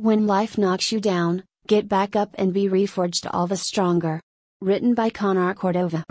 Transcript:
When life knocks you down, get back up and be reforged all the stronger. Written by Connor Cordova.